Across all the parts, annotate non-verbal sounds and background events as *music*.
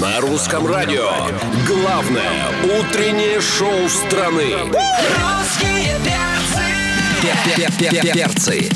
На русском радио. Главное утреннее шоу страны. Русские перцы. Перцы.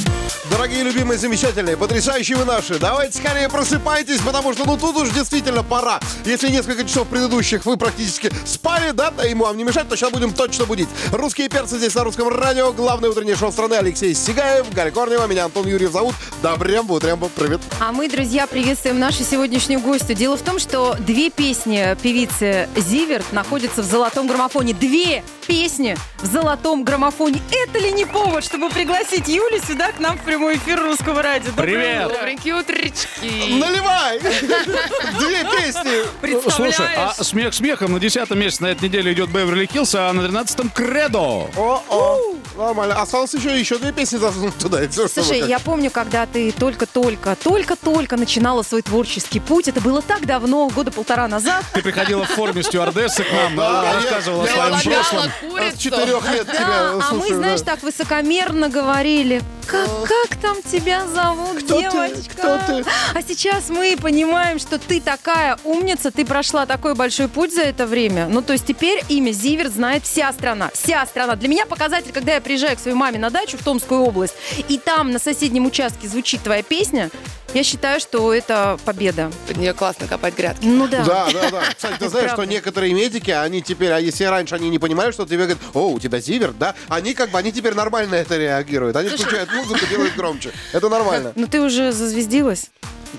Дорогие, любимые, замечательные, потрясающие вы наши, давайте скорее просыпайтесь, потому что ну тут уж действительно пора. Если несколько часов предыдущих вы практически спали, да, да ему вам не мешать, то сейчас будем точно будить. Русские перцы здесь на русском радио, главное утреннее шоу страны Алексей Сигаев, Гарри Корнева, меня Антон Юрьев зовут. Добрям, утрям, привет. А мы, друзья, приветствуем нашу сегодняшнюю гостью. Дело в том, что две песни певицы Зиверт находятся в золотом граммофоне. Две песни в золотом граммофоне. Это ли не повод, чтобы пригласить Юлю сюда к нам в прямой эфир русского радио? Доброе Привет. утро. Добренькие утречки. Наливай! *laughs* Две песни! Слушай, а смех смехом, на 10 месяце на этой неделе идет Беверли Хиллз, а на 13-м Кредо. О-о, нормально. Осталось еще, еще две песни засунуть туда. Слушай, я помню, когда ты только-только, только-только начинала свой творческий путь. Это было так давно, года полтора назад. Ты приходила в форме стюардессы к нам, рассказывала о своем прошлом. С четырех лет тебя Да, а мы, знаешь, так высокомерно говорили. Как, как там тебя зовут, Кто ты? девочка? Кто ты? А сейчас мы понимаем, что ты такая умница, ты прошла такой большой путь за это время. Ну, то есть теперь имя Зиверт знает вся страна. Вся страна. Для меня показатель, когда я приезжаю к своей маме на дачу в Томскую область, и там на соседнем участке звучит твоя песня, я считаю, что это победа. Под нее классно копать грядки. Ну да. Да, да, да. *laughs* Кстати, ты знаешь, что некоторые медики, они теперь, а если раньше они не понимали, что тебе говорят, о, у тебя зиверт, да, они как бы, они теперь нормально на это реагируют. Они включают музыку, делают громче. Это нормально. Ну ты уже зазвездилась?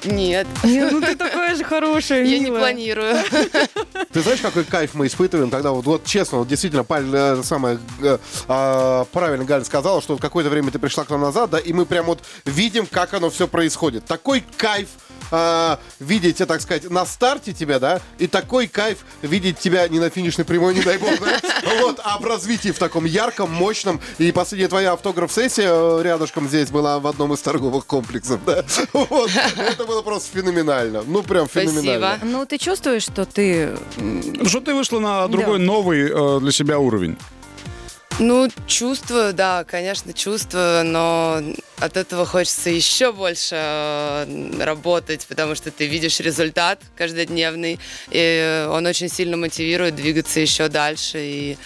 Нет, *laughs* Не, ну ты такая же хорошая, я не милая. планирую. *laughs* Ты знаешь, какой кайф мы испытываем, когда вот, вот честно, вот действительно, Паль, э, самое э, а, правильно Галя сказала, что вот какое-то время ты пришла к нам назад, да, и мы прям вот видим, как оно все происходит. Такой кайф а, видеть, э, так сказать, на старте тебя, да, и такой кайф видеть тебя не на финишной прямой, не дай бог, да, вот, а в развитии в таком ярком, мощном, и последняя твоя автограф-сессия э, рядышком здесь была в одном из торговых комплексов, да, вот, это было просто феноменально, ну, прям феноменально. Спасибо. Ну ты чувствуешь, что ты Что ты вышла на другой новый э, для себя уровень? Ну, чувствую, да, конечно, чувствую, но от этого хочется еще больше э, работать, потому что ты видишь результат каждодневный, и он очень сильно мотивирует двигаться еще дальше, и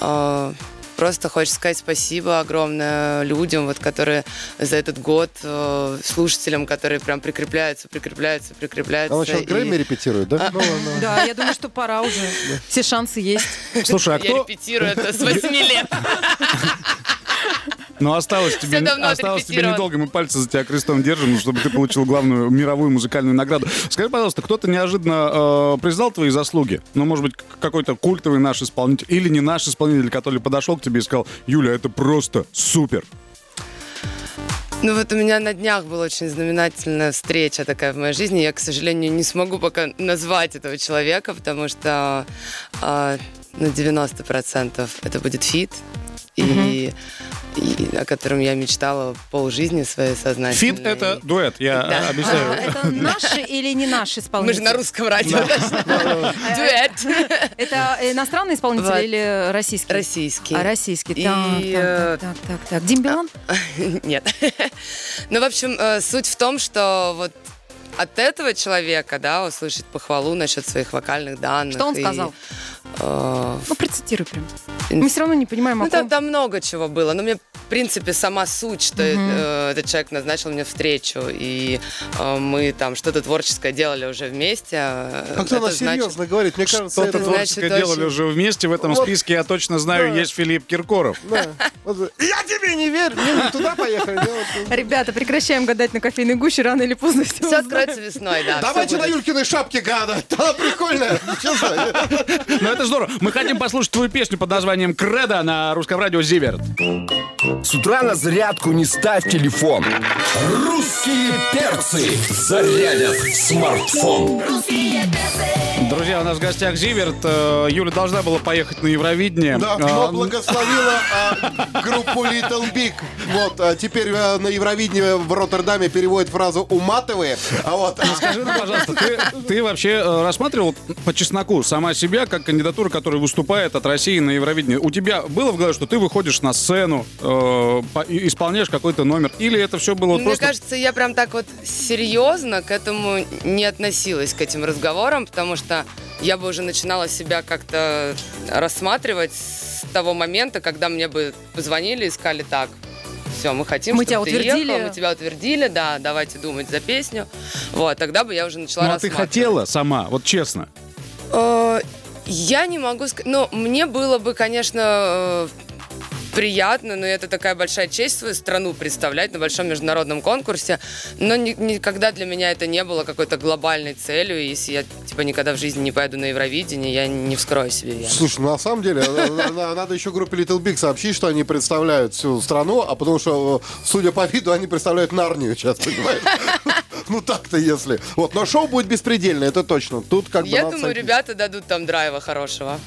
э, просто хочется сказать спасибо огромное людям, вот, которые за этот год, э, слушателям, которые прям прикрепляются, прикрепляются, прикрепляются. Она сейчас и- Грэмми репетирует, да? Ну, ладно. Да, я думаю, что пора уже. Все шансы есть. Слушай, а Я кто... репетирую это с 8 лет. *laughs* Ну, осталось тебе, осталось тебе недолго. Мы пальцы за тебя крестом держим, чтобы ты получил главную мировую музыкальную награду. Скажи, пожалуйста, кто-то неожиданно э, признал твои заслуги? Ну, может быть, какой-то культовый наш исполнитель или не наш исполнитель, который подошел к тебе и сказал, Юля, это просто супер. Ну вот у меня на днях была очень знаменательная встреча такая в моей жизни. Я, к сожалению, не смогу пока назвать этого человека, потому что а, на 90% это будет фит. И, и о котором я мечтала полжизни своей сознательной. Фит — это дуэт, я Да. объясняю. А, Это наши или не наши Мы исполнители? же на русском радио. *laughs* Дуэт. *laughs* Это иностранные исполнители или российские? Российский. А, российский. И, Так, так, так. Дим Билан? *laughs* Нет. Ну, в общем, э, суть в том, что вот от этого человека, да, услышать похвалу насчет своих вокальных данных. Что он и, сказал? Э, Ну, процитируй прям. Мы все равно не понимаем, о Ну, там, ком. там много чего было. Но мне, принципе, сама суть, что э, этот человек назначил мне встречу, и э, мы там что-то творческое делали уже вместе. э, Как-то это она значит- серьезно говорит, мне кажется, Что-то это... значит, творческое очень- делали уже вместе. В этом Вот. списке, я точно знаю, Да. есть Филипп Киркоров. Да. Вот, Я тебе не верю. Мы не туда поехали. Ребята, прекращаем гадать на кофейной гуще, рано или поздно все Все откроется весной, да. Давайте на. Юлькиной шапке гада. *laughs* Она прикольная. Ну, это здорово. Мы хотим послушать твою песню под названием «Кредо» на русском радио «Зиверт». С утра на зарядку не ставь телефон. Русские перцы зарядят смартфон. Друзья, Друзья, у нас в гостях Зиверт. Э, Юля должна была поехать на Евровидение. Да, А, но благословила а, группу Little Big. Вот, а теперь а, на Евровидении в Роттердаме переводит фразу «уматывые». А вот, а, Скажи, ну, пожалуйста, ты, ты вообще э, рассматривал по чесноку сама себя как кандидатуру, которая выступает от России на Евровидении? У тебя было в голове, что ты выходишь на сцену, э, исполняешь какой-то номер? Или это все было Мне просто... кажется, я прям так вот серьезно к этому не относилась, к этим разговорам, потому что я бы уже начинала себя как-то рассматривать с того момента, когда мне бы позвонили и сказали так, все, мы хотим, Мы чтобы тебя ты утвердили». ехал, мы тебя утвердили, да, давайте думать за песню. Вот, тогда бы я уже начала Ну, а ты хотела сама, вот честно? Э, Я не могу сказать. Ну, мне было бы, конечно, э, приятно, но это такая большая честь свою страну представлять на большом международном конкурсе. Но ни- никогда для меня это не было какой-то глобальной целью. Если я типа никогда в жизни не поеду на Евровидение, я не вскрою себе вены. Слушай, ну, на самом деле, на- на- надо еще группе Little Big сообщить, что они представляют всю страну, а потому что, э, судя по виду, они представляют Нарнию сейчас, понимаешь? *laughs* Ну так-то если. Вот, но шоу будет беспредельное, это точно. Тут как бы Я думаю, ребята дадут там драйва хорошего.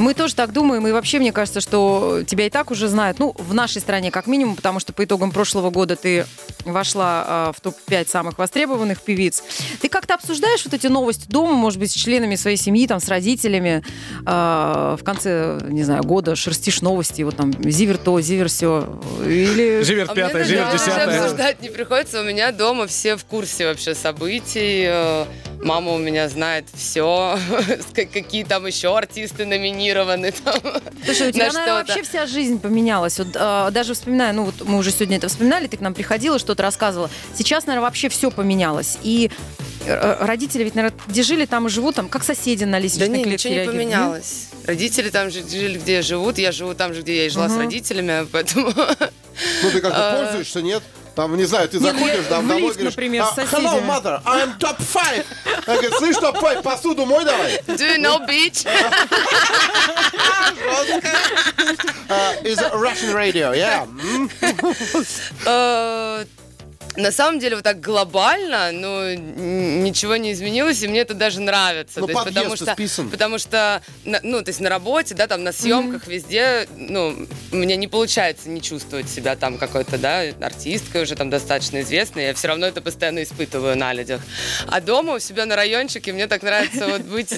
Мы тоже так думаем, и вообще мне кажется, что тебя и так уже знают, ну, в нашей стране как минимум, потому что по итогам прошлого года ты вошла а, в топ-5 самых востребованных певиц. Ты как-то обсуждаешь вот эти новости дома, может быть, с членами своей семьи, там, с родителями, а, в конце, не знаю, года шерстишь новости, вот там, зивер то, зивер все, или... Зиверт А Зиверт даже десятая. обсуждать не приходится. У меня дома все в курсе вообще событий. Э, Мама у меня знает все. *laughs* Какие там еще артисты номинированы. Там, *laughs* Слушай, у тебя, на наверное, вообще вся жизнь поменялась. Вот, а, даже вспоминая, ну вот мы уже сегодня это вспоминали, ты к нам приходила, что-то рассказывала. Сейчас, наверное, вообще все поменялось. И э, родители ведь, наверное, где жили, там и живут, там как соседи на Да лестничной не, клетке ничего не реагируют. поменялось. Родители там же жили, где живут. Я живу там же, где я и жила с родителями, *laughs* поэтому... Ну ты как-то *laughs* пользуешься, нет? Там, не знаю, ты Нет, заходишь, в там домой лифт, говоришь, например, «А, соседями». Hello, mother, I'm top five. Я говорю, слышь, топ 5, посуду мой давай. Do you know beach? Uh, is *laughs* Russian radio, yeah. *laughs* На самом деле, вот так глобально, ну, ничего не изменилось, и мне это даже нравится. Ну, То есть, потому что, исписан. потому что, ну, то есть на работе, да, там на съемках везде, ну, мне не получается не чувствовать себя там какой-то, да, артисткой уже там достаточно известной, я все равно это постоянно испытываю на людях. А дома у себя на райончике мне так нравится вот быть,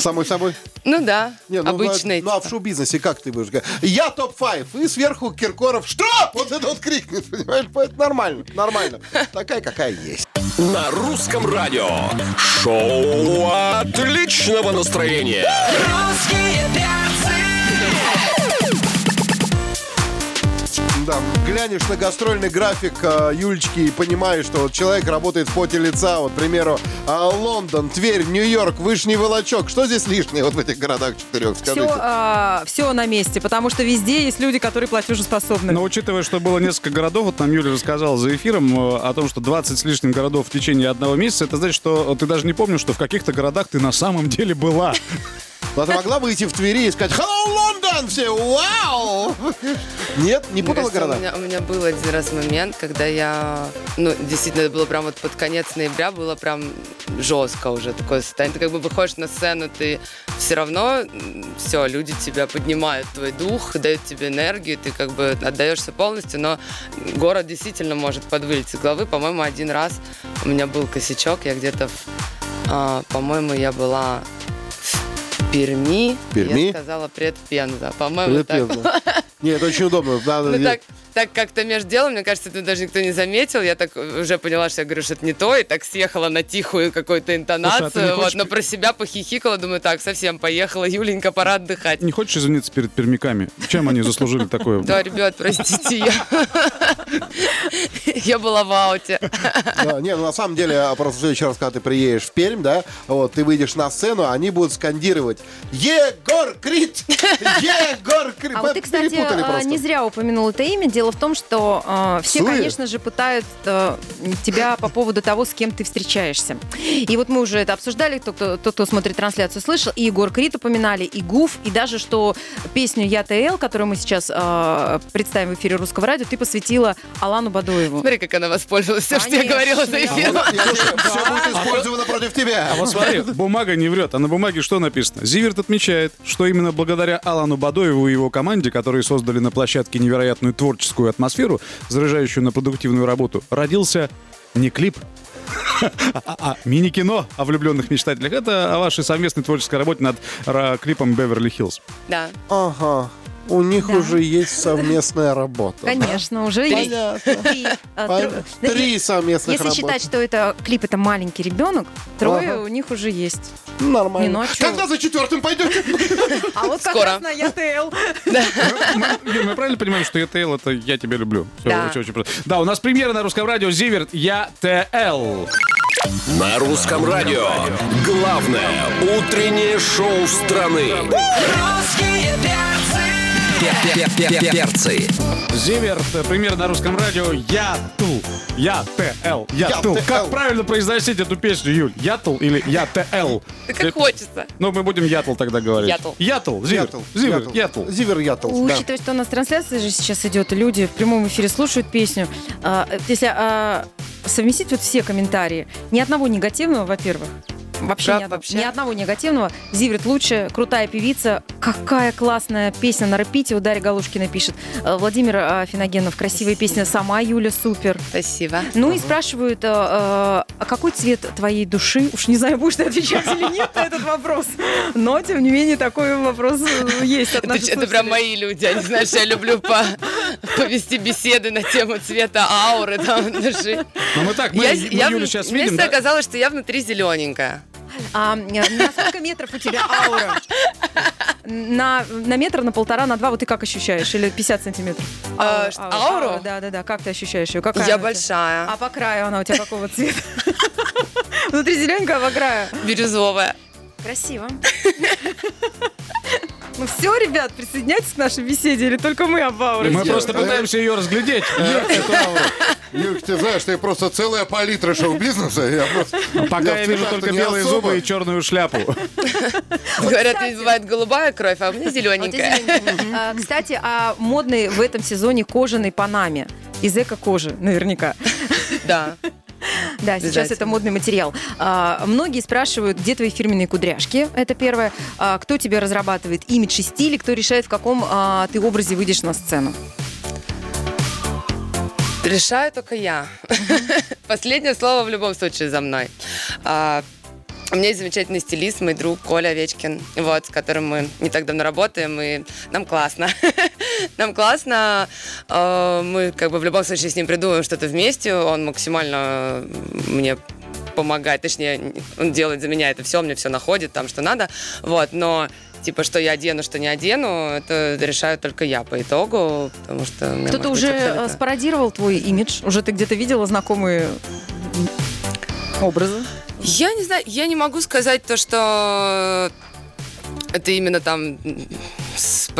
Самой собой. ну да, Не, ну, обычной. Ну, а в шоу-бизнесе как ты будешь говорить? Я топ-5, и сверху Киркоров, что? Вот это вот крикнет, *laughs* понимаешь? Это нормально, нормально. Такая, какая есть. На русском радио. Шоу отличного настроения. Да, глянешь на гастрольный график э, Юлечки и понимаешь, что вот человек работает в поте лица. Вот, к примеру, э, Лондон, Тверь, Нью-Йорк, Вышний Волочок. Что здесь лишнее вот в этих городах четырех, скажите? Все, все на месте, потому что везде есть люди, которые платежеспособны. Но учитывая, что было несколько городов, вот нам Юля рассказала за эфиром э, о том, что 20 с лишним городов в течение одного месяца, это значит, что ты даже не помнишь, что в каких-то городах ты на самом деле была. Ну, а ты могла выйти в Твери и сказать «Hello, Лондон!» Все «Вау!» Нет, не путала города? У меня, у меня был один раз момент, когда я, ну, действительно, это было прям вот под конец ноября, было прям жестко уже такое состояние. Ты как бы выходишь на сцену, ты все равно, все, люди тебя поднимают, твой дух, дают тебе энергию, ты как бы отдаешься полностью, но город действительно может подвылить из головы. По-моему, один раз у меня был косячок, я где-то, в, а, по-моему, я была Перми, Перми? я сказала предпенза. По-моему, так Нет, это очень удобно. Надо- ну так, так как-то между делом, мне кажется, это даже никто не заметил. Я так уже поняла, что я говорю, что это не то, и так съехала на тихую какую-то интонацию. Слушай, а вот, хочешь- но про себя похихикала, думаю, так, совсем поехала, Юленька, пора отдыхать. Не хочешь извиниться перед пермяками? Чем они заслужили такое? Да, ребят, простите, я... *laughs* Я была в ауте. Не, ну на самом деле, а просто в следующий раз, когда ты приедешь в Пермь, да, вот, ты выйдешь на сцену, они будут скандировать «Егор Крид! *laughs* Егор Крид!» А вот ты, кстати, а, не зря упомянул это имя. Дело в том, что э, все, Псуи? конечно же, пытают э, тебя по поводу того, с кем ты встречаешься. И вот мы уже это обсуждали, тот, кто, тот, кто смотрит трансляцию, слышал. И Егор Крид упоминали, и Гуф, и даже что песню «Я ТЛ», которую мы сейчас э, представим в эфире Русского радио, ты посвятила Алану Бадоеву. Смотри, как она воспользовалась все, что я говорила за я эфиром. Все будет использовано против тебя. А вот смотри, бумага не врет. А на бумаге что написано? Зиверт отмечает, что именно благодаря Алану Бадоеву и его команде, которые создали на площадке невероятную творческую атмосферу, заряжающую на продуктивную работу, родился не клип, *laughs* а, а мини-кино о влюбленных мечтателях. Это о вашей совместной творческой работе над ра- клипом «Беверли Хиллз». Да. Ага. У них Да. уже есть совместная работа. Конечно, уже есть. Понятно. Три, совместных если считать, что это клип это маленький ребенок, трое у них уже есть. Нормально. Ну а? Когда за четвертым пойдете? А вот как Скоро. раз на ЯТЛ. Мы, правильно понимаем, что ETL это «Я тебя люблю»? Да. у нас премьера на русском радио «Зиверт Я ТЛ». На русском радио. Главное утреннее шоу страны. Перцы. Зиверт, э, премьера на русском радио «Ятл». Я ТЛ. Ятл. ЯТЛ. Как правильно произносить эту песню, Юль? Ятл или Я ТЛ? Как хочется. Ну, мы будем Ятл тогда говорить. Ятл. Ятл. Зиверт. Зиверт. Ятл. Зивер Ятл. Учитывая, что у нас трансляция же сейчас идет, и люди в прямом эфире слушают песню. а, Если а, совместить вот все комментарии, ни одного негативного, во-первых, Вообще, Прав ни, одного, вообще? ни одного негативного. Зиверт лучше, крутая певица. Какая классная песня на репите у Дарьи Галушкиной пишет. Э, Владимир а, Финогенов, красивая песня. Сама Юля, супер. Спасибо. Ну и спрашивают, э, э, а какой цвет твоей души? Уж не знаю, будешь ты отвечать или нет на этот вопрос. Но, тем не менее, такой вопрос э, есть от Это, наших это прям мои люди. Они знают, что я люблю по, повести беседы на тему цвета ауры там, души. Ну, мы так, мы, я, мы я Юлю сейчас мне видим, всегда да? казалось, что я внутри зелененькая. А э, на сколько метров у тебя аура? На, на метр, на полтора, на два, вот ты как ощущаешь? Или 50 сантиметров? А, ш- ауру? Да, да, да. Как ты ощущаешь ее? Какая я она у тебя? большая, А по краю она у тебя какого цвета? Внутри зелененькая, а по краю. бирюзовая. Красиво. Ну все, ребят, присоединяйтесь к нашей беседе, или только мы об ауре? Мы просто пытаемся ее разглядеть. э, эту ауру. Юрик, ты знаешь, ты просто целая палитра шоу-бизнеса. Я просто- Пока я в вижу только не белые особо. зубы и черную шляпу. Говорят, ведь бывает голубая кровь, а у меня и зелененькая. А, Кстати, о модной в этом сезоне кожаной панаме. Из эко-кожи, наверняка. Да. Да, сейчас это модный материал. А, многие спрашивают, где твои фирменные кудряшки? Это первое. А, кто тебе разрабатывает имидж и стиль, и кто решает, в каком а, ты образе выйдешь на сцену? Решаю только я. *laughs* Последнее слово в любом случае за мной. А, У меня есть замечательный стилист, мой друг Коля Овечкин, вот, с которым мы не так давно работаем, и нам классно. *laughs* Нам классно. Э, Мы как бы в любом случае с ним придумаем что-то вместе. Он максимально мне помогает, точнее, он делает за меня это все, мне все находит там, что надо, вот, но типа, что я одену, что не одену, это решаю только я по итогу, потому что... Кто-то уже быть э, абсолютно- спародировал твой имидж? Уже ты где-то видела знакомые образы? Я не знаю, я не могу сказать то, что это именно там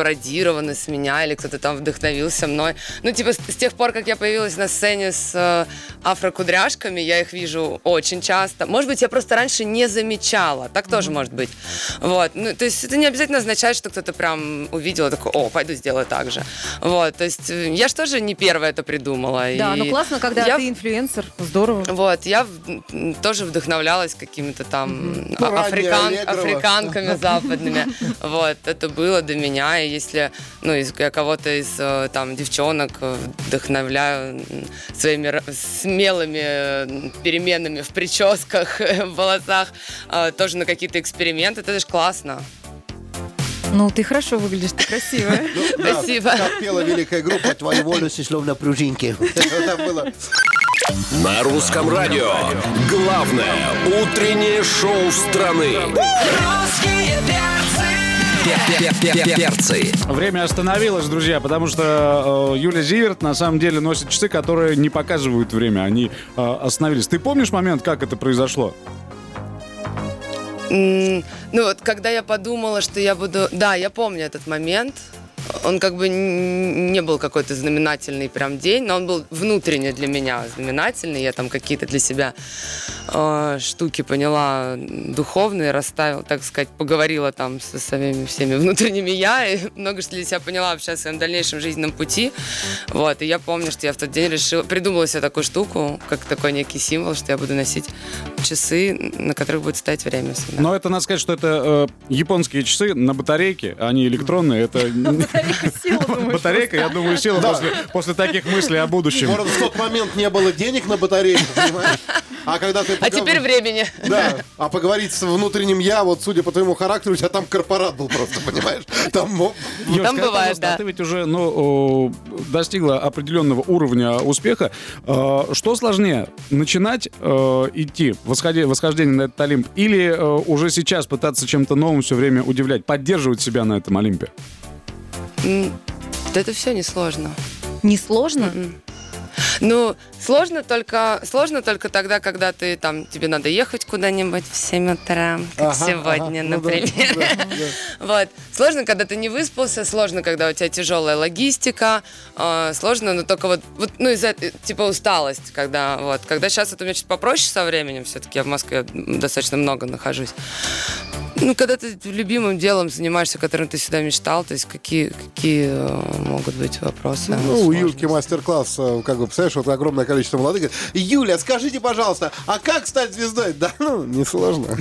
спародировано с меня или кто-то там вдохновился мной. Ну, типа, с, с тех пор, как я появилась на сцене с э, афрокудряшками, я их вижу очень часто. Может быть, я просто раньше не замечала. Так тоже может быть. Вот. Ну, то есть это не обязательно означает, что кто-то прям увидел и такой, о, пойду сделаю так же. Вот. То есть э, я же тоже не первая это придумала. Да, И ну классно, когда я ты инфлюенсер. Здорово. вот, я тоже вдохновлялась какими-то там Ну, ранее африкан- африканками западными. *laughs* Вот, это было до меня, и если, ну, из- я кого-то из э, там девчонок вдохновляю своими смелыми переменами в прическах, *laughs* в волосах, э, тоже на какие-то эксперименты, это же классно. Ну, ты хорошо выглядишь, ты красивая. *laughs* Да, Спасибо. Как пела великая группа «Твои волосы словно пружинки». *laughs* На русском радио. Главное утреннее шоу страны. Перцы. Время остановилось, друзья, потому что э, Юля Зиверт на самом деле носит часы, которые не показывают время. Они э, остановились. Ты помнишь момент, как это произошло? М, Ну вот, когда я подумала, что я буду... Да, я помню этот момент. Он как бы не был какой-то знаменательный прям день, но он был внутренне для меня знаменательный. Я там какие-то для себя э, штуки поняла духовные, расставила, так сказать, поговорила там со своими всеми внутренними я, и много что для себя поняла вообще о своем дальнейшем жизненном пути. Вот, и я помню, что я в тот день решила, придумала себе такую штуку, как такой некий символ, что я буду носить часы, на которых будет стоять время всегда. Но это надо сказать, что это э, японские часы на батарейке, они электронные. Это *laughs* Батарейка *laughs* села, думаешь, батарейка, я думаю, села после, после таких мыслей о будущем. Может, в тот момент не было денег на батарейку, понимаешь? А когда ты... А теперь времени. Да, а поговорить с внутренним я, вот судя по твоему характеру, у тебя там корпорат был просто, понимаешь? Там Там бывает, да. а ты ведь уже ну, достигла определенного уровня успеха. Э, Что сложнее, начинать э, идти, восхождение на этот Олимп, или э, уже сейчас пытаться чем-то новым все время удивлять, поддерживать себя на этом Олимпе? Да это все несложно. Несложно? Ну, сложно только, сложно только тогда, когда ты там, тебе надо ехать куда-нибудь в 7 утра, как Ага, сегодня, ага, ну да, например. да, да. *laughs* Вот. Сложно, когда ты не выспался, сложно, когда у тебя тяжелая логистика, э, сложно, но только вот, вот ну, из-за, э, типа, усталость, когда, вот, когда сейчас это у меня чуть попроще со временем, все-таки я в Москве достаточно много нахожусь. Ну, когда ты любимым делом занимаешься, которым ты всегда мечтал, то есть какие, какие э, могут быть вопросы? Ну, у? Юльки мастер-класс, э, как бы, представляешь, вот огромное количество молодых. говорит, Юля, скажите, пожалуйста, а как стать звездой? Да, ну, несложно.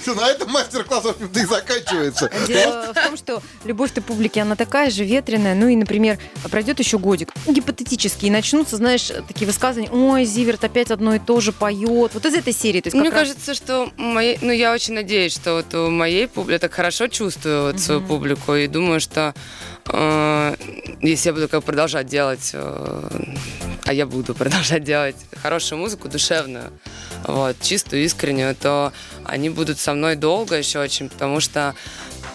Все, на этом мастер-класс, в общем-то, и заканчивается. Дело в том, что любовь-то публики, она такая же ветреная. Ну и, например, пройдет еще годик, гипотетически, и начнутся, знаешь, такие высказывания, ой, Зиверт опять одно и то же поет. Вот из этой серии. Мне кажется, что моей, ну я очень надеюсь, что вот у моей публики, я так хорошо чувствую вот свою публику и думаю, что э, если я буду как продолжать делать, э, а я буду *laughs* продолжать делать хорошую музыку, душевную, вот, чистую, искреннюю, то они будут со мной долго еще очень, потому что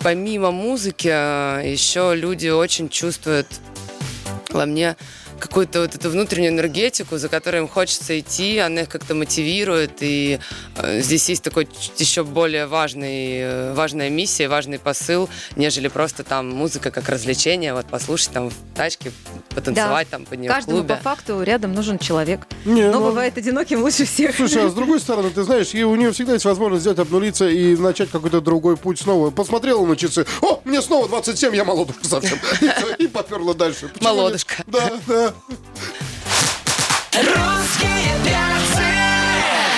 помимо музыки э, еще люди очень чувствуют во мне какую-то вот эту внутреннюю энергетику, за которой им хочется идти, она их как-то мотивирует, и э, здесь есть такой еще более важный, э, важная миссия, важный посыл, нежели просто там музыка как развлечение, вот послушать там в тачке, потанцевать там под нее Каждому клубе. по факту рядом нужен человек. Не, Но ну, бывает одиноким лучше всех. Слушай, а с другой стороны, ты знаешь, и у нее всегда есть возможность взять, обнулиться и начать какой-то другой путь снова. Посмотрела на часы, о, мне снова 27, я молодушка совсем. *laughs* И И поперла дальше. Почему нет? Молодушка. Да, да.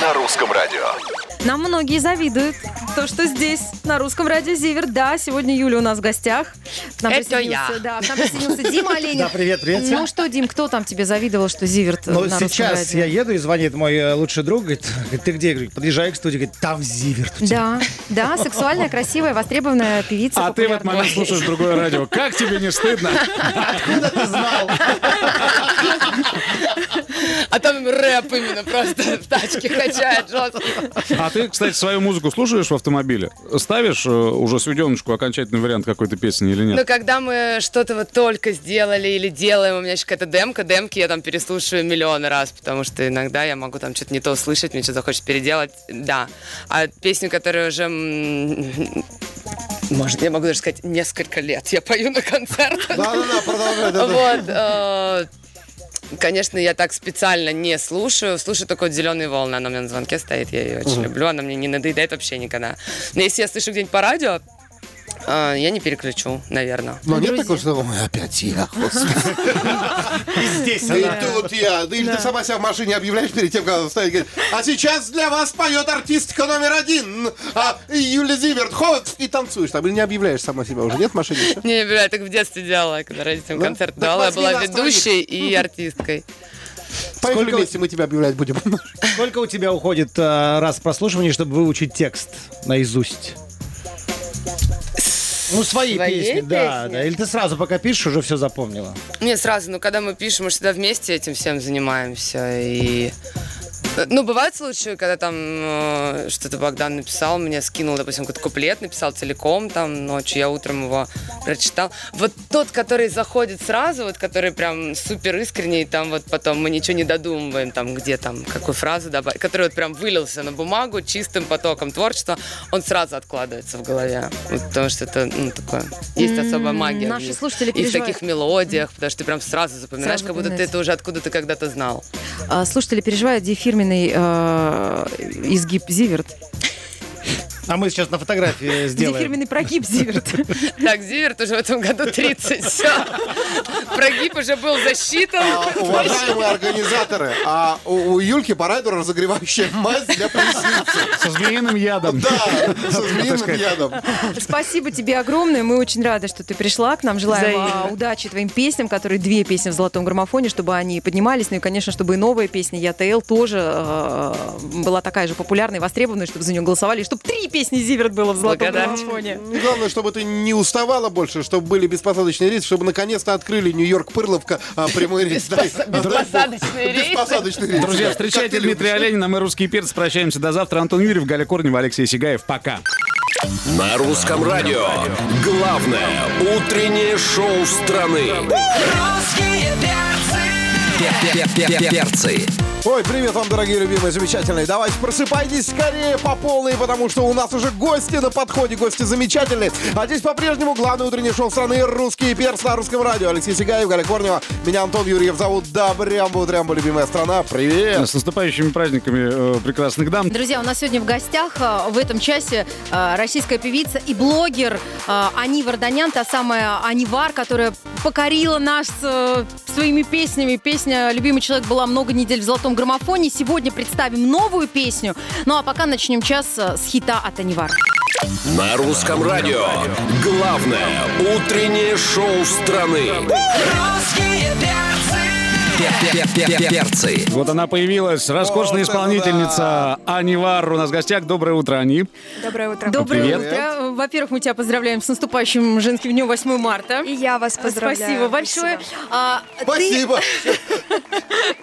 На русском радио. Нам многие завидуют то, что здесь, на русском радио Зиверт. Да, сегодня Юля у нас в гостях. К нам Это присоединился- я. Да, к нам присоединился Дима *laughs* Оленин. Да, привет, привет. Ну что, Дим, кто там тебе завидовал, что Зиверт Ну, сейчас радио? я еду, и звонит мой э, лучший друг, говорит, говорит, ты где? Я говорю, подъезжаю к студии, говорит, там Зиверт. у тебя». Да, да, сексуальная, красивая, востребованная певица. А ты в этот момент слушаешь другое радио. Как тебе не стыдно? *laughs* Откуда ты знал? *laughs* А там рэп именно просто в тачке качает жестко. А ты, кстати, свою музыку слушаешь в автомобиле? Ставишь э, уже сведеночку, окончательный вариант какой-то песни или нет? когда мы что-то вот только сделали или делаем, у меня еще какая-то демка, демки я там переслушиваю миллионы раз, потому что иногда я могу там что-то не то услышать, мне что-то захочется переделать, да. А песню, которую уже, может, я могу даже сказать, несколько лет я пою на концертах. Да-да-да, продолжай. да-да. Вот. э, Конечно, я так специально не слушаю. Слушаю только вот «Зеленые волны». Она у меня на звонке стоит, я ее очень люблю. Она мне не надоедает вообще никогда. Но если я слышу где-нибудь по радио, э, я не переключу, наверное. Но нет Друзья. такого, что «Ой, опять я, господи». *laughs* И здесь И тут я. Да или ты сама себя в машине объявляешь перед тем, как ставить, говорит, а сейчас для вас поет артистка номер один, а, Юля Зиверт, ход, и танцуешь. Там или не объявляешь сама себя уже, нет в машине? Не, я так в детстве делала, когда родителям Да? концерт давала. Я была ведущей и артисткой. Поехали Сколько- вместе, мы тебя объявлять будем. Сколько у тебя уходит э, раз прослушивания, чтобы выучить текст наизусть? Ну, свои Своей песни, да, песни? да. Или ты сразу, пока пишешь, уже все запомнила? Не, сразу, ну когда мы пишем, мы всегда вместе этим всем занимаемся. И Ну, бывают случаи, когда там э, что-то Богдан написал, мне скинул, допустим, какой-то куплет, написал целиком там ночью, я утром его прочитал. Вот тот, который заходит сразу, вот который прям супер искренний, там вот потом мы ничего не додумываем, там где там, какую фразу добавить, который вот прям вылился на бумагу чистым потоком творчества, он сразу откладывается в голове. Вот потому что это, ну, такое, есть особая магия. в Наши них. слушатели И в таких мелодиях, потому что ты прям сразу запоминаешь, Сразу как будто ты это уже откуда-то когда-то знал. А, Слушатели переживают, где фирменный э, изгиб Зиверт. А мы сейчас на фотографии *laughs* Где сделаем. фирменный прогиб Зиверт. *laughs* Так, Зиверт уже в этом году 30. Все. Прогиб уже был засчитан. А, уважаемые организаторы, а у, у Юльки по райдеру разогревающая мазь для поясницы. Со змеиным ядом. Да, со змеиным ядом. Спасибо тебе огромное. Мы очень рады, что ты пришла к нам. Желаем Взаимно. а, удачи твоим песням, которые две песни в золотом граммофоне, чтобы они поднимались. Ну и, конечно, чтобы и новая песня Я ТЛ тоже э, была такая же популярной, востребованной, чтобы за нее голосовали, и чтобы три песни Зиверт было в золотом граммофоне. Главное, чтобы ты не уставала больше, чтобы были беспосадочные рейсы, чтобы наконец-то открыли Нью-Йорк-Пырловка а, прямой рейс. Беспосадочные рейсы. Беспосадочный рейс. Друзья, встречайте Дмитрия. Оленина, мы русский перц. Прощаемся до завтра. Антон Юрьев, Галя Корнева, Алексей Сигаев. Пока. На русском радио. Главное утреннее шоу страны. Перцы. Ой, привет вам, дорогие любимые, замечательные. Давайте просыпайтесь скорее по полной, потому что у нас уже гости на подходе, гости замечательные. А здесь по-прежнему главное утреннее шоу страны «Русский перс» на русском радио. Алексей Сигаев, Галя Корнева. Меня Антон Юрьев зовут. Да, брямбу, трямбу, любимая страна. Привет. С наступающими праздниками э, прекрасных дам. Друзья, у нас сегодня в гостях э, в этом часе э, российская певица и блогер э, Ани Варданян, та самая Анивар, которая покорила нас э, своими песнями. Песня «Любимый человек» была много недель в золотом граммофоне. Сегодня представим новую песню. Ну а пока начнем час э, с хита от Анивар. На русском радио. Главное утреннее шоу страны. Перцы. Вот она появилась, роскошная исполнительница Ани Вар. У нас в гостях. Доброе утро, Ани. Доброе утро. Доброе Привет. утро. Во-первых, мы тебя поздравляем с наступающим женским днем 8 марта. И я вас поздравляю. Спасибо большое. Спасибо. А, ты-.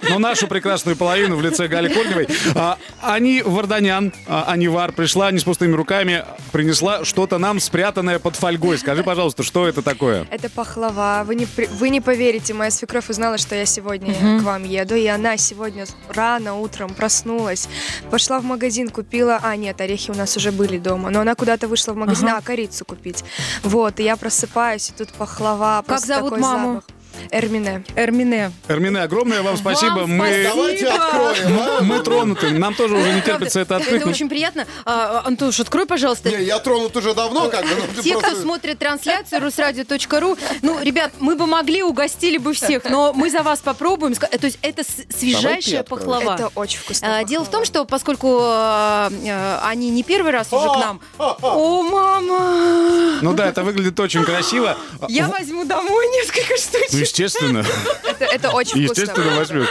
Но нашу прекрасную половину в лице Гали Корневой. А, Ани Варданян, а, Ани Вар, пришла не с пустыми руками, принесла что-то нам спрятанное под фольгой. Скажи, пожалуйста, что это такое? Это пахлава. Вы не, вы не поверите, моя свекровь узнала, что я сегодня к вам еду, и она сегодня рано утром проснулась, пошла в магазин, купила... А, нет, орехи у нас уже были дома, но она куда-то вышла в магазин, а, корицу купить. Вот, и я просыпаюсь, и тут пахлава. просто зовут такой маму? запах. Эрмине. Эрмине. Эрмине, огромное вам спасибо. Вам Мы, Давайте откроем. а? мы тронуты. Нам тоже уже не терпится это открыть. Это очень приятно. А, Антош, открой, пожалуйста. Не, я тронут уже давно, как бы. ну, ты Те, кто просто- смотрит трансляцию русрадио.ру, ну, ребят, мы бы могли, угостили бы всех, но мы за вас попробуем. Ска- То есть это с- свежайшая пахлава. Это очень вкусно. А, Дело в том, что поскольку э, э, они не первый раз уже к нам. О, мама! Ну да, это выглядит очень красиво. Я возьму домой несколько Ну, штучек. Естественно. Это, это очень вкусно. Естественно, возьмет.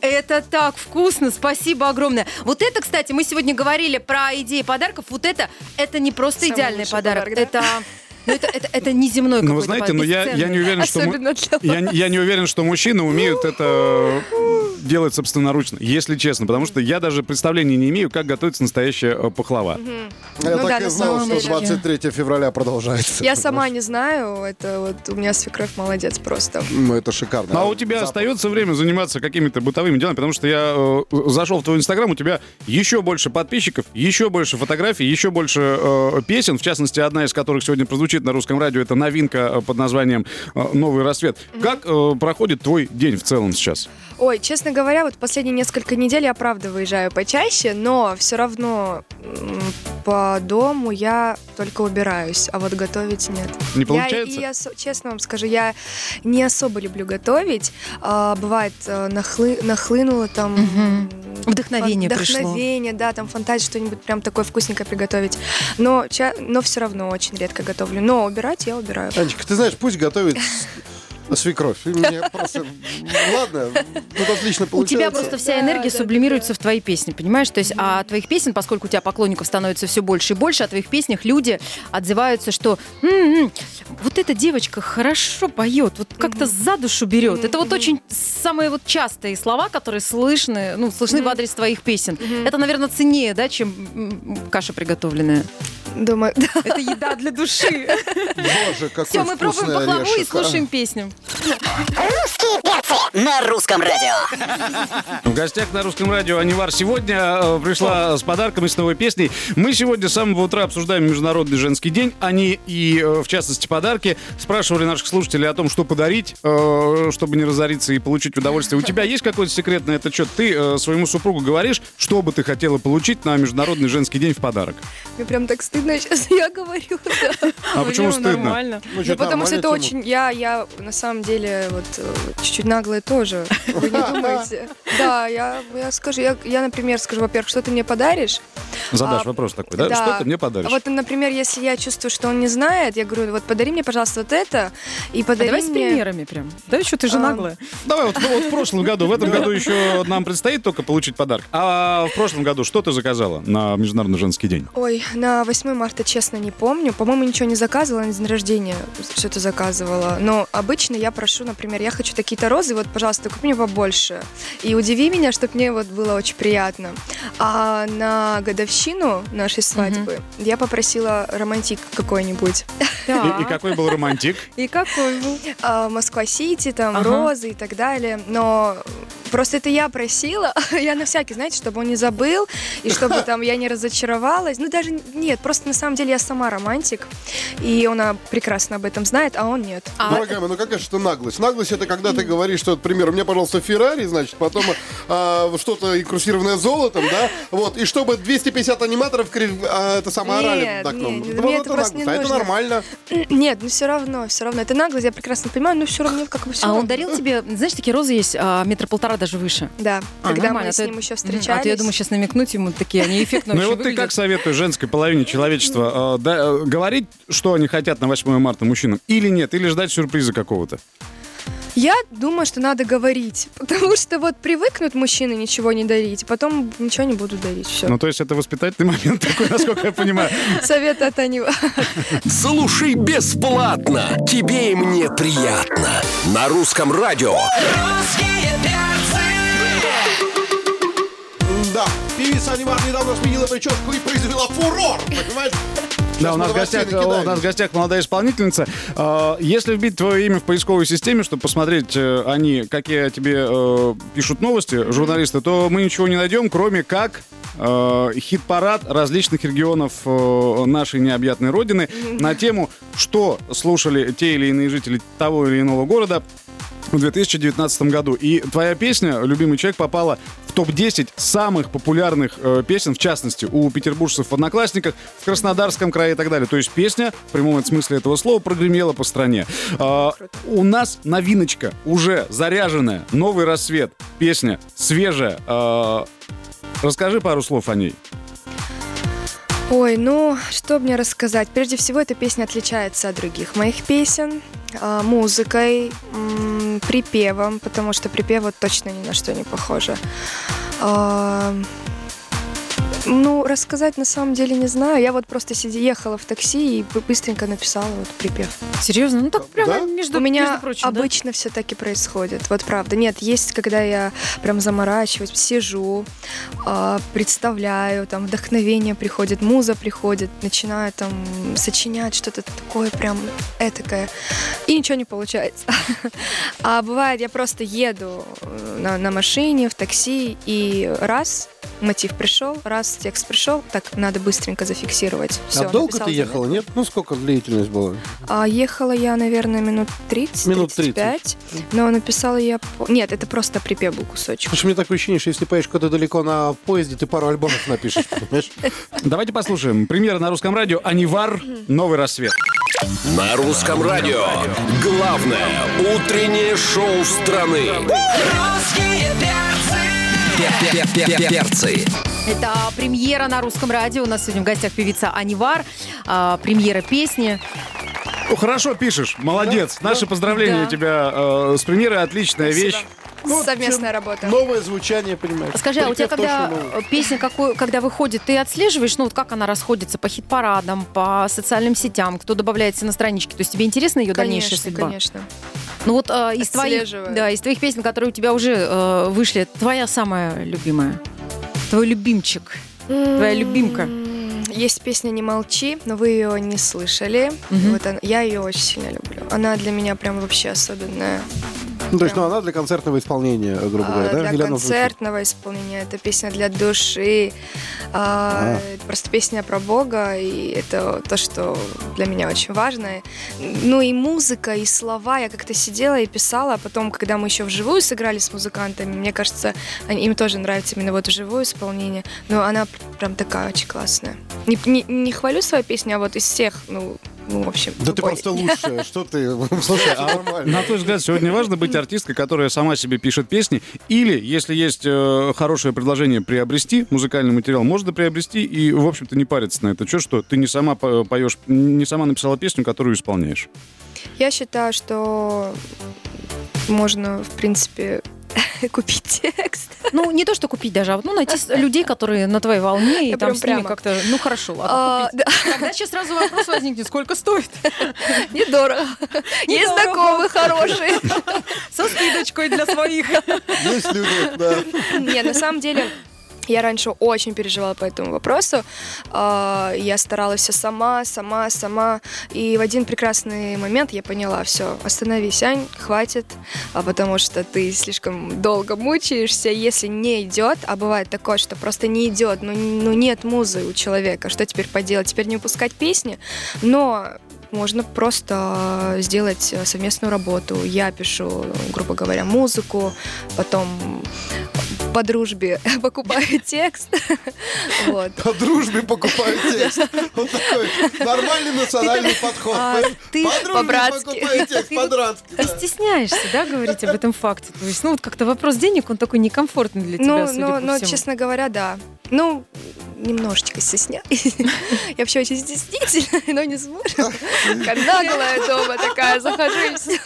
Это так вкусно, спасибо огромное. Вот это, кстати, мы сегодня говорили про идеи подарков. Вот это, это не просто Самый идеальный подарок, подарок, да? это, ну, это, это, это неземной Ну, вы какой-то знаете, но я, я не уверен, что... Я, я не уверен, что мужчины умеют это делать собственноручно, если честно, потому что я даже представления не имею, как готовится настоящая э, пахлава. Я Ну да, так и на знал, что деле. 23 февраля продолжается. Я сама не знаю, это вот у меня свекровь молодец просто. Ну, это шикарно. Ну, а у тебя Запах. остается время заниматься какими-то бытовыми делами, потому что я э, зашел в твой инстаграм, у тебя еще больше подписчиков, еще больше фотографий, еще больше э, песен, в частности, одна из которых сегодня прозвучит на русском радио, это новинка э, под названием э, «Новый рассвет». Как э, проходит твой день в целом сейчас? Ой, честно говоря, вот последние несколько недель я правда выезжаю почаще, но все равно по дому я только убираюсь, а вот готовить нет. Не Я, получается? и я со- честно вам скажу, я не особо люблю готовить. А, бывает, э, нахлы, нахлынуло там... м, Вдохновение фан- пришло. Вдохновение, да, там фантазия что-нибудь прям такое вкусненькое приготовить. Но, но все равно очень редко готовлю. Но убирать я убираю. Анечка, ты знаешь, пусть готовит *laughs* Свекровь. Мне просто... Ладно, тут отлично У получается. тебя просто вся энергия сублимируется в твои песни, понимаешь? То есть, а твоих песен, поскольку у тебя поклонников становится все больше и больше, о твоих песнях люди отзываются, что «М-м, вот эта девочка хорошо поет, вот как-то за душу берет. Это вот очень самые вот частые слова, которые слышны, ну, слышны в адрес твоих песен. Это, наверное, ценнее, да, чем каша приготовленная. Думаю, да. Это еда для души. Боже, какой Все, мы пробуем пахлаву и а. слушаем песню. на русском радио. В гостях на русском радио Анивар сегодня э, пришла с подарком и с новой песней. Мы сегодня с самого утра обсуждаем Международный женский день. Они и, э, в частности, подарки. Спрашивали наших слушателей о том, что подарить, э, чтобы не разориться и получить удовольствие. У тебя есть какой-то секрет на этот счет? Ты своему супругу говоришь, что бы ты хотела получить на Международный женский день в подарок? Мне прям так стыдно *laughs* сейчас я говорю. да. А почему Ну, стыдно? Нормально. Ну, Ну, потому что это тема. очень... Я, я на самом деле вот э, чуть-чуть наглая тоже. Вы не *laughs* думаете? Да, я, я скажу, я, я, например, скажу, во-первых, что ты мне подаришь? Задашь А, вопрос такой, да? да. Что ты мне подаришь? А вот, например, если я чувствую, что он не знает, я говорю, вот подари мне, пожалуйста, вот это, и А подари давай с мне... примерами прям. Да что, ты же А, наглая. Давай, вот, вот в прошлом году, в этом году еще нам предстоит только получить подарок. А в прошлом году что ты заказала на Международный женский день? Ой, на 8 марта, честно, не помню. По-моему, ничего не заказывала, на день рождения что-то заказывала. Но обычно я прошу, например, я хочу такие-то розы, вот, пожалуйста, купи мне побольше. И удиви меня, чтобы мне вот было очень приятно. А на годовщину нашей свадьбы я попросила романтик какой-нибудь. И, и какой был романтик? *laughs* И какой был? А, Москва-Сити, там, Ага. розы и так далее. Но просто это я просила, *laughs* я на всякий, знаете, чтобы он не забыл, и чтобы там я не разочаровалась. Ну, даже нет, просто на самом деле я сама романтик, и она прекрасно об этом знает, а он нет. А, Дорогая моя, ну какая же это наглость? Наглость это когда ты говоришь, что, например, у меня, пожалуйста, Феррари, значит, потом а, что-то инкрустированное золотом, да, вот, и чтобы 250 аниматоров а, это самое орали Нет, на окном. нет, Вот мне это это просто наглость, не а это нормально. *clears throat* Нет, ну все равно, все равно. Это наглость, я прекрасно понимаю, но все равно как бы все А он дарил тебе, знаешь, такие розы есть, а, метра полтора даже выше. Да, А, когда нормально, мы с а то- ним еще встречались. А то я думаю, сейчас намекнуть ему такие, они эффектно Ну вот ты как советуешь женской половине человечества? э, да, э, говорить, что они хотят на 8 марта мужчинам? Или нет? Или ждать сюрприза какого-то? Я думаю, что надо говорить, *laughs* потому что вот привыкнут мужчины ничего не дарить, потом ничего не будут дарить. Все. Ну, то есть это воспитательный *laughs* момент такой, насколько я понимаю. Совет от Анива. Слушай бесплатно. Тебе и мне приятно. На русском радио. Да, певица Анимар недавно сменила прическу и произвела фурор, понимаешь? Да, у нас, в гостях, у нас в гостях молодая исполнительница. Э, Если вбить твое имя в поисковой системе, чтобы посмотреть, э, они, какие тебе э, пишут новости, журналисты, то мы ничего не найдем, кроме как э, хит-парад различных регионов нашей необъятной родины на тему, что слушали те или иные жители того или иного города в 2019 году. И твоя песня «Любимый человек» попала в топ-10 самых популярных э, песен, в частности, у петербуржцев в «Одноклассниках», в Краснодарском крае и так далее. То есть песня, в прямом смысле этого слова, прогремела по стране. А, у нас новиночка, уже заряженная, «Новый рассвет», песня свежая. А, расскажи пару слов о ней. Ой, ну, что мне рассказать? Прежде всего, эта песня отличается от других моих песен. а, Музыкой, припевом, потому что припев вот точно ни на что не похоже. Ну, рассказать на самом деле не знаю. Я вот просто сиди, ехала в такси и бы- быстренько написала вот припев. Серьезно? Ну так прямо Да? между, У меня между прочим, да? обычно все таки происходит. Вот правда. Нет, есть, когда я прям заморачиваюсь, сижу, а, представляю, там вдохновение приходит, муза приходит, начинаю там сочинять что-то такое прям этакое. И ничего не получается. *laughs* А бывает, я просто еду э, на, на машине, в такси, и раз мотив пришел, раз текст пришел, так надо быстренько зафиксировать. Всё, а долго ты ехала, нет? Ну, сколько длительность была? а ехала я, наверное, минут 30, Минут 35. Но написала я... по- Нет, это просто припев был кусочек. Потому что мне такое ощущение, что если поедешь куда-то далеко на поезде, ты пару альбомов напишешь, понимаешь? Давайте послушаем. Премьера на русском радио «Анивар. Новый рассвет». На русском радио. Главное утреннее шоу страны. Перцы. Это премьера на русском радио. У нас сегодня в гостях певица Анивар. а, премьера песни. Ну, хорошо пишешь, молодец. Наши поздравления Да. тебя э, с премьерой, отличная вещь. Ну, Совместная чем работа. Новое звучание, понимаешь. Скажи, а у тебя когда точно новый. э, песня какой, когда выходит, ты отслеживаешь, ну вот как она расходится по хит-парадам, по социальным сетям, кто добавляется на странички? То есть тебе интересна ее дальнейшая Конечно, судьба? конечно. Ну вот э, из твоих, да, из твоих песен, которые у тебя уже э, вышли, твоя самая любимая, твой любимчик, твоя любимка. Есть песня «Не молчи», но вы ее не слышали. Мгм. Вот она- я ее очень сильно люблю. Она для меня прям вообще особенная. Ну, то есть, ну, она для концертного исполнения, грубо А, говоря, да? для Или концертного исполнения. Это песня для души. А, это Просто песня про Бога, и это то, что для меня очень важно. Ну и музыка, и слова. Я как-то сидела и писала, а потом, когда мы еще вживую сыграли с музыкантами, мне кажется, они- им тоже нравится именно вот вживую исполнение. Но она пр- прям такая очень классная. Не, не- не хвалю свою песню, а вот из всех, ну, ну в общем. Да ты просто лучшая. *laughs* Что ты? *laughs* Слушай, а нормально. На твой взгляд, сегодня важно быть артисткой, которая сама себе пишет песни, или, если есть э, хорошее предложение приобрести музыкальный материал, можно приобрести и, в общем-то, не париться на это. Че, что ты не сама по- поешь, не сама написала песню, которую исполняешь. Я считаю, что можно, в принципе, *laughs* купить текст. Ну, не то, что купить даже, а вот, ну, найти людей, которые на твоей волне, и там с ними как-то, ну, хорошо, ладно, А, Тогда сейчас сразу вопрос возникнет, сколько стоит? *laughs* недорого. Есть знакомые хорошие. *laughs* Со скидочкой для своих. Есть люди, да. Не, на самом деле, я раньше очень переживала по этому вопросу. А, Я старалась все сама, сама, сама. И в один прекрасный момент я поняла, все, остановись, Ань, хватит, а потому что ты слишком долго мучаешься. Если не идет, а бывает такое, что просто не идет, ну, ну нет музы у человека, что теперь поделать? Теперь не выпускать песни, но можно просто сделать совместную работу. Я пишу, грубо говоря, музыку, потом по дружбе *laughs* покупаю текст. *laughs* Вот. По дружбе покупаю *laughs* текст. Вот такой нормальный национальный подход. а, ты По покупаю текст, по-братски. Ты стесняешься, да, говорить об этом факте? То есть, ну, вот как-то вопрос денег, он такой некомфортный для тебя, Ну, судя ну, по ну, всему. честно говоря, да. Ну, немножечко стесняюсь. Я вообще очень стеснительная, но не сможет. Как наглая дома такая, захожу и все.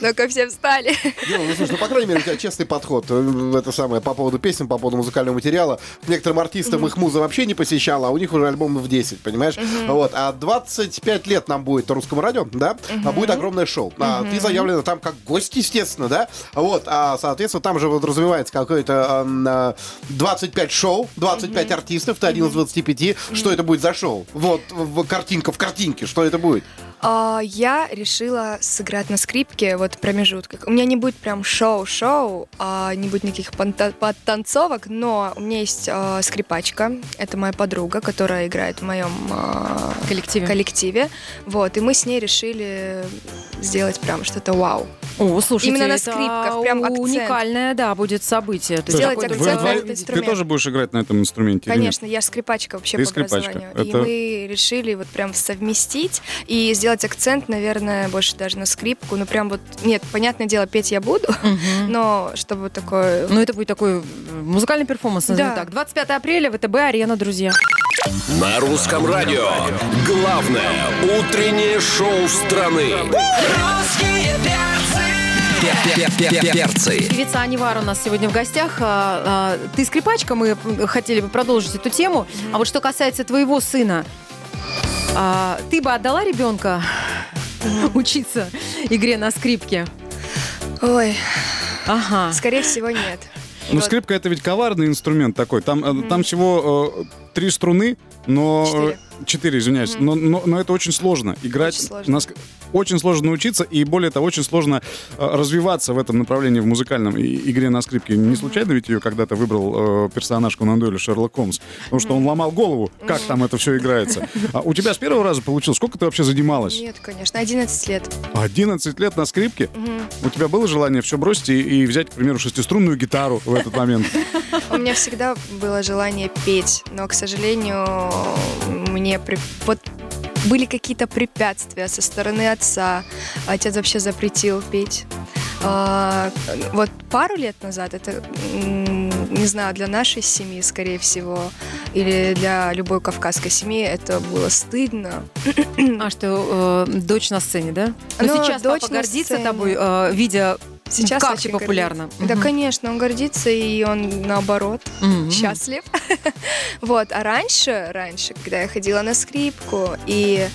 Ну-ка, все встали. Дима, ну слушай, ну, по крайней мере, у тебя честный подход. Это самое, по поводу песен, по поводу музыкального материала. Некоторым артистам их муза вообще не посещала, а у них уже альбомов 10, понимаешь? Вот. А 25 лет нам будет на русском радио, да? А будет огромное шоу. А ты заявлена там как гость, естественно, да? Вот. А, соответственно, там же вот развивается какое-то эм, э, 25 шоу, 25 артистов, ты один из 25. Что это будет за шоу? Вот, в- картинка в картинке, что это будет? А, Я решила сыграть на скрипке вот в промежутках. У меня не будет прям шоу-шоу, а не будет никаких подтанцовок, но у меня есть а, скрипачка. Это моя подруга, которая играет в моем коллективе. коллективе. Вот, и мы с ней решили сделать прям что-то вау. О, слушайте, Именно на это скрипках, прям акцент. уникальное, да, будет событие. То есть Сделать акцент вдвоем- на этот Ты инструмент. тоже будешь играть на этом инструменте? или нет? Конечно, я скрипачка вообще Ты по скрипачка. образованию. И Это- мы решили вот прям совместить и сделать акцент, наверное, больше даже на скрипку. Ну прям вот, нет, понятное дело, петь я буду, Мгм. но чтобы такое... Ну, это будет такой э, музыкальный перформанс, назовем Да. так. 25 апреля, ВТБ, Арена, друзья. На русском радио. Главное утреннее шоу страны. Перцы. Певица Анивар у нас сегодня в гостях. А, а, Ты скрипачка, мы хотели бы продолжить эту тему. А вот что касается твоего сына, а, ты бы отдала ребенка учиться игре на скрипке? Ой, Ага. скорее всего, нет. Ну, Вот. скрипка это ведь коварный инструмент такой. Там, э, там всего э, три струны, но... э, Четыре. Четыре, извиняюсь. Но, но, но это очень сложно. Играть Очень сложно. на ск- очень сложно научиться, и более того, очень сложно э, развиваться в этом направлении в музыкальном и- игре на скрипке. Не случайно ведь ее когда-то выбрал э, персонаж Конан Дойля Шерлок Холмс, потому что он ломал голову, как там это все играется. А у тебя с первого раза получилось? Сколько ты вообще занималась? Нет, конечно, 11 лет. 11 лет на скрипке? У тебя было желание все бросить и, и взять, к примеру, шестиструнную гитару в этот момент? *laughs* У меня всегда было желание петь, но, к сожалению, мне при- вот были какие-то препятствия со стороны отца. Отец вообще запретил петь. А, вот пару лет назад, это, не знаю, для нашей семьи, скорее всего, или для любой кавказской семьи, это было стыдно. А что, э, дочь на сцене, да? Но Ну, сейчас дочь папа гордится сцене. тобой, э, видя, Сейчас как очень ты популярна. гордится. Да, конечно, он гордится, и он наоборот Мгм. счастлив. *laughs* Вот, а раньше, раньше, когда я ходила на скрипку, и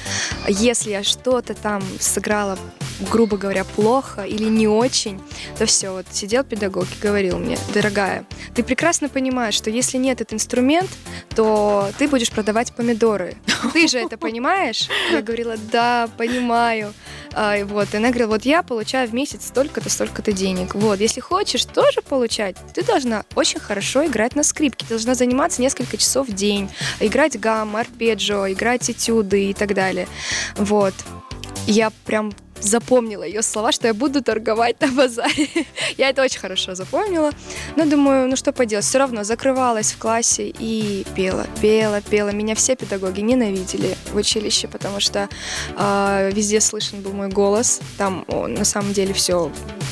если я что-то там сыграла, грубо говоря, плохо или не очень, то все, вот сидел педагог и говорил мне, дорогая, ты прекрасно понимаешь, что если нет этот инструмент, то ты будешь продавать помидоры. Ты же это понимаешь? Я говорила, да, понимаю. А, вот, и она говорила, вот я получаю в месяц столько-то, столько-то денег. Вот, если хочешь тоже получать, ты должна очень хорошо играть на скрипке. Ты должна заниматься несколько часов в день, играть гаммы, арпеджио, играть этюды и так далее. Вот. Я прям запомнила ее слова, что я буду торговать на базаре. *laughs* Я это очень хорошо запомнила. Но думаю, ну что поделать, все равно закрывалась в классе и пела, пела, пела. Меня все педагоги ненавидели в училище, потому что а, везде слышен был мой голос. Там о, на самом деле все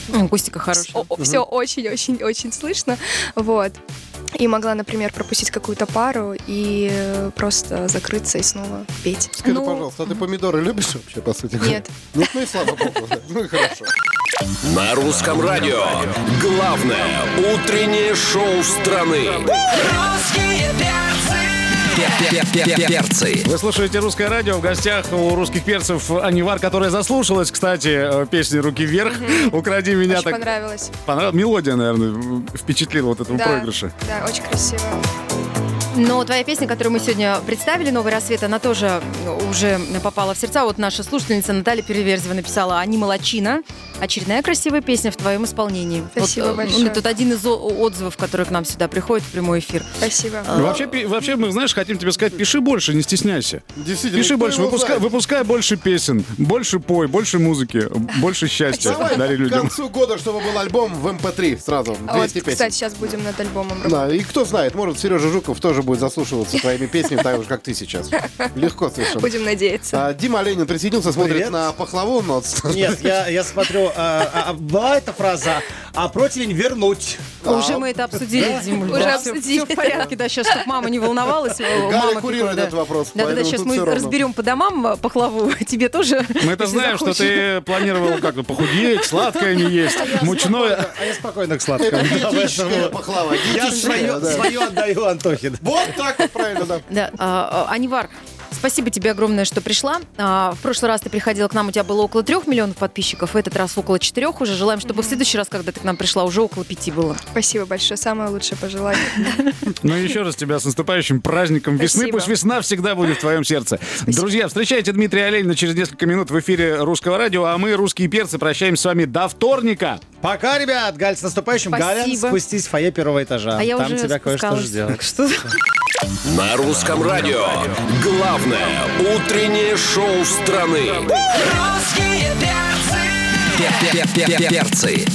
М, Акустика хорошая. все очень-очень-очень слышно. Вот. И могла, например, пропустить какую-то пару и э, просто закрыться и снова петь. Скажи, Ну, пожалуйста, а ты помидоры любишь вообще, по сути? Нет. Нет, ну и слава богу. Ну и хорошо. На русском радио. Главное утреннее шоу страны. Перцы. Вы слушаете «Русское радио». В гостях у русских перцев Анивар, которая заслушалась, кстати, э, песни «Руки вверх». «Укради меня». Очень так понравилось. понравилась. Мелодия, наверное, впечатлила вот этого Да, проигрыша. да, очень красиво. Но твоя песня, которую мы сегодня представили, «Новый рассвет», она тоже уже попала в сердца. Вот наша слушательница Наталья Переверзева написала «Они молочина». Очередная красивая песня в твоем исполнении. Спасибо вот, э, большое. Тут один из отзывов, который к нам сюда приходит в прямой эфир. Спасибо. Ну, вообще, вообще, мы, знаешь, хотим тебе сказать, пиши больше, не стесняйся. Действительно. Пиши больше, выпускай, выпускай больше песен, больше пой, больше музыки, больше счастья Давай дари к людям. концу года, чтобы был альбом в MP3 сразу. А вот, 200 песен. кстати, сейчас будем над альбомом работать. Да, и кто знает, может, Сережа Жуков тоже будет заслушиваться твоими песнями, так же, как ты сейчас. Легко совершенно. Будем надеяться. А, Дима Оленин присоединился, смотрит Привет. на пахлаву, но... Нет, я, я смотрю, а, а, а была эта фраза, а противень вернуть. Уже мы это обсудили, Димуль. Уже обсудили. Все, в порядке, да, сейчас, чтобы мама не волновалась. э, Галя курирует этот вопрос, Да, да, сейчас мы разберем по домам э, пахлаву. *laughs* Тебе тоже. Мы это знаем, что ты планировал как бы похудеть, сладкое не есть, мучное. А я спокойно к сладкому. Диетическая пахлава. Я свое, да. свое отдаю Антохе. Вот так вот правильно, да. Да, а, а, Анивар, спасибо тебе огромное, что пришла. А, в прошлый раз ты приходила к нам, у тебя было около трех миллионов подписчиков, в этот раз около четырех уже. Желаем, чтобы в следующий раз, когда ты к нам пришла, уже около пяти было. Спасибо большое. Самое лучшее пожелание. *laughs* Ну еще раз тебя с наступающим праздником весны. Пусть весна всегда будет в твоем сердце. Друзья, встречайте Дмитрия Оленина через несколько минут в эфире Русского радио, а мы, русские перцы, прощаемся с вами до вторника. Пока, ребят. Галь, с наступающим. Галя, Спасибо. спустись в фойе первого этажа. А я Там уже тебя кое-что ждет. Так *laughs* что... На русском радио. Главное утреннее шоу страны. Перцы.